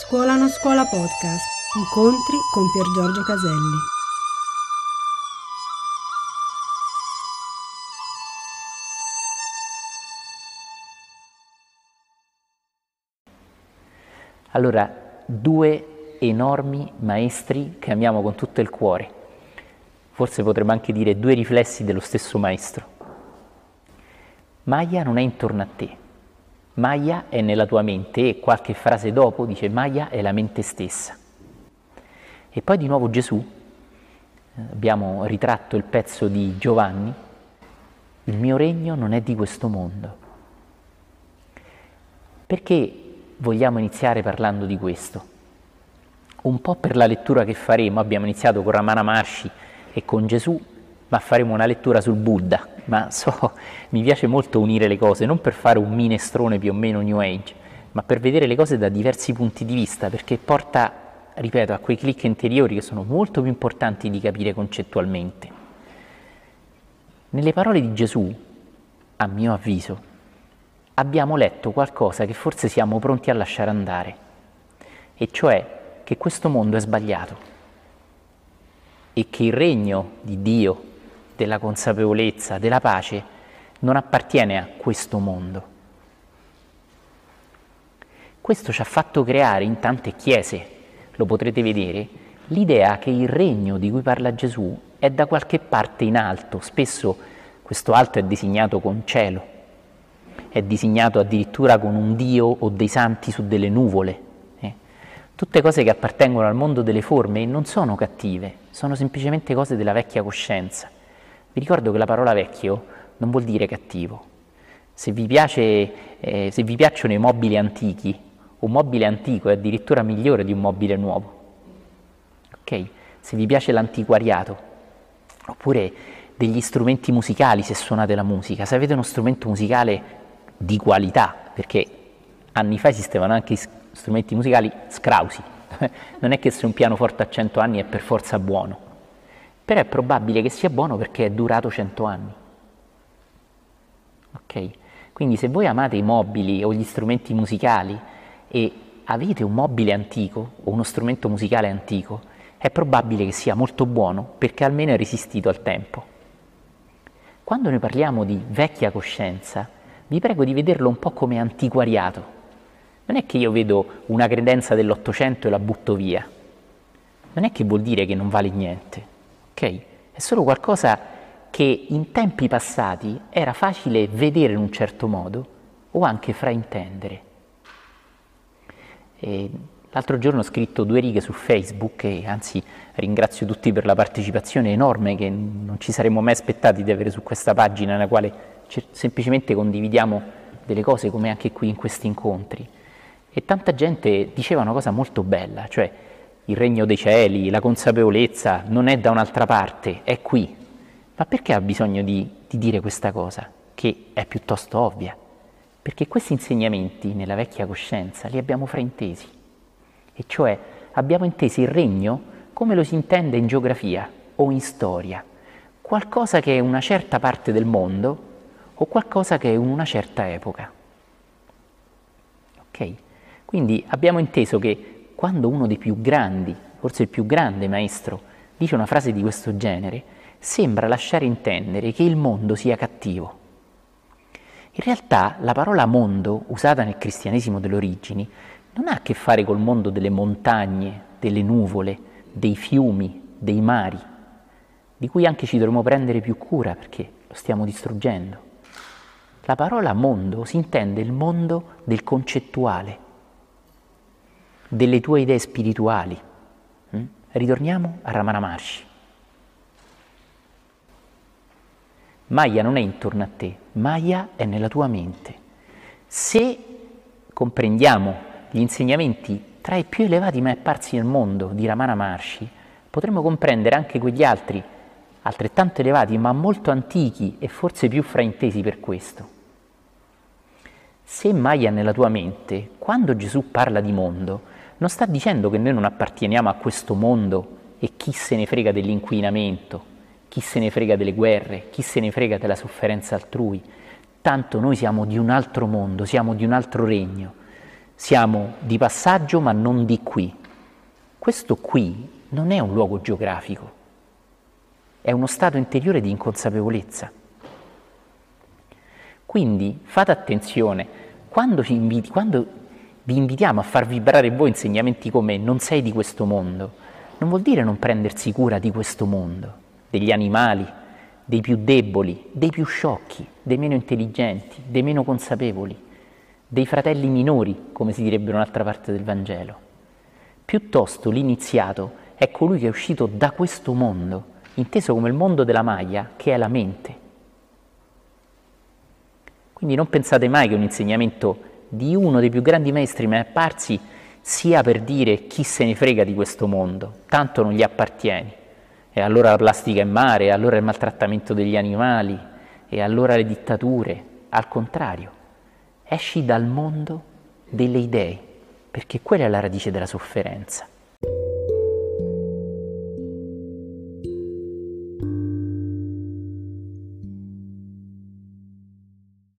Scuola non scuola podcast. Incontri con Pier Giorgio Caselli. Allora, due enormi maestri che amiamo con tutto il cuore. Forse potremmo anche dire due riflessi dello stesso maestro. Maya non è intorno a te, Maya è nella tua mente e qualche frase dopo dice Maya è la mente stessa. E poi di nuovo Gesù, eh, abbiamo ritratto il pezzo di Giovanni, il mio regno non è di questo mondo. Perché vogliamo iniziare parlando di questo? Un po' per la lettura che faremo, abbiamo iniziato con Ramana Maharshi e con Gesù, ma faremo una lettura sul Buddha, ma so, mi piace molto unire le cose, non per fare un minestrone più o meno New Age, ma per vedere le cose da diversi punti di vista, perché porta, ripeto, a quei click interiori che sono molto più importanti di capire concettualmente. Nelle parole di Gesù, a mio avviso, abbiamo letto qualcosa che forse siamo pronti a lasciare andare, e cioè che questo mondo è sbagliato e che il regno di Dio, della consapevolezza, della pace, non appartiene a questo mondo. Questo ci ha fatto creare in tante chiese, lo potrete vedere, l'idea che il regno di cui parla Gesù è da qualche parte in alto, spesso questo alto è disegnato con cielo, è disegnato addirittura con un Dio o dei santi su delle nuvole. Eh. Tutte cose che appartengono al mondo delle forme non sono cattive, sono semplicemente cose della vecchia coscienza. Vi ricordo che la parola vecchio non vuol dire cattivo. Se vi, piace, eh, se vi piacciono i mobili antichi, un mobile antico è addirittura migliore di un mobile nuovo. Ok? Se vi piace l'antiquariato, oppure degli strumenti musicali, se suonate la musica, se avete uno strumento musicale di qualità, perché anni fa esistevano anche strumenti musicali scrausi, non è che se un pianoforte ha 100 anni è per forza buono però è probabile che sia buono perché è durato 100 anni. Ok? Quindi se voi amate i mobili o gli strumenti musicali e avete un mobile antico o uno strumento musicale antico, è probabile che sia molto buono perché almeno è resistito al tempo. Quando noi parliamo di vecchia coscienza, vi prego di vederlo un po' come antiquariato. Non è che io vedo una credenza dell'Ottocento e la butto via. Non è che vuol dire che non vale niente ok? È solo qualcosa che in tempi passati era facile vedere in un certo modo o anche fraintendere. E l'altro giorno ho scritto due righe su Facebook e anzi ringrazio tutti per la partecipazione enorme che non ci saremmo mai aspettati di avere su questa pagina nella quale semplicemente condividiamo delle cose come anche qui in questi incontri. E tanta gente diceva una cosa molto bella, cioè il regno dei cieli, la consapevolezza non è da un'altra parte, è qui. Ma perché ha bisogno di, di dire questa cosa, che è piuttosto ovvia? Perché questi insegnamenti nella vecchia coscienza li abbiamo fraintesi, e cioè abbiamo inteso il regno come lo si intende in geografia o in storia, qualcosa che è una certa parte del mondo o qualcosa che è una certa epoca. Ok? Quindi abbiamo inteso che quando uno dei più grandi, forse il più grande maestro, dice una frase di questo genere, sembra lasciare intendere che il mondo sia cattivo. In realtà la parola mondo, usata nel cristianesimo delle origini, non ha a che fare col mondo delle montagne, delle nuvole, dei fiumi, dei mari, di cui anche ci dovremmo prendere più cura perché lo stiamo distruggendo. La parola mondo si intende il mondo del concettuale, delle tue idee spirituali. Mm? Ritorniamo a Ramana Maharshi. Maya non è intorno a te, Maya è nella tua mente. Se comprendiamo gli insegnamenti tra i più elevati mai apparsi nel mondo di Ramana Maharshi, potremmo comprendere anche quegli altri, altrettanto elevati, ma molto antichi e forse più fraintesi per questo. Se Maya nella tua mente, quando Gesù parla di mondo, non sta dicendo che noi non apparteniamo a questo mondo e chi se ne frega dell'inquinamento, chi se ne frega delle guerre, chi se ne frega della sofferenza altrui. Tanto noi siamo di un altro mondo, siamo di un altro regno. siamo di passaggio ma non di qui. Questo qui non è un luogo geografico, è uno stato interiore di inconsapevolezza. Quindi fate attenzione, quando, inviti, quando vi invitiamo a far vibrare voi insegnamenti come non sei di questo mondo, non vuol dire non prendersi cura di questo mondo, degli animali, dei più deboli, dei più sciocchi, dei meno intelligenti, dei meno consapevoli, dei fratelli minori, come si direbbe in un'altra parte del Vangelo. Piuttosto l'iniziato è colui che è uscito da questo mondo, inteso come il mondo della maglia, che è la mente quindi non pensate mai che un insegnamento di uno dei più grandi maestri mai apparsi sia per dire chi se ne frega di questo mondo, tanto non gli appartieni. E allora la plastica è mare, e allora il maltrattamento degli animali, e allora le dittature. Al contrario, esci dal mondo delle idee, perché quella è la radice della sofferenza.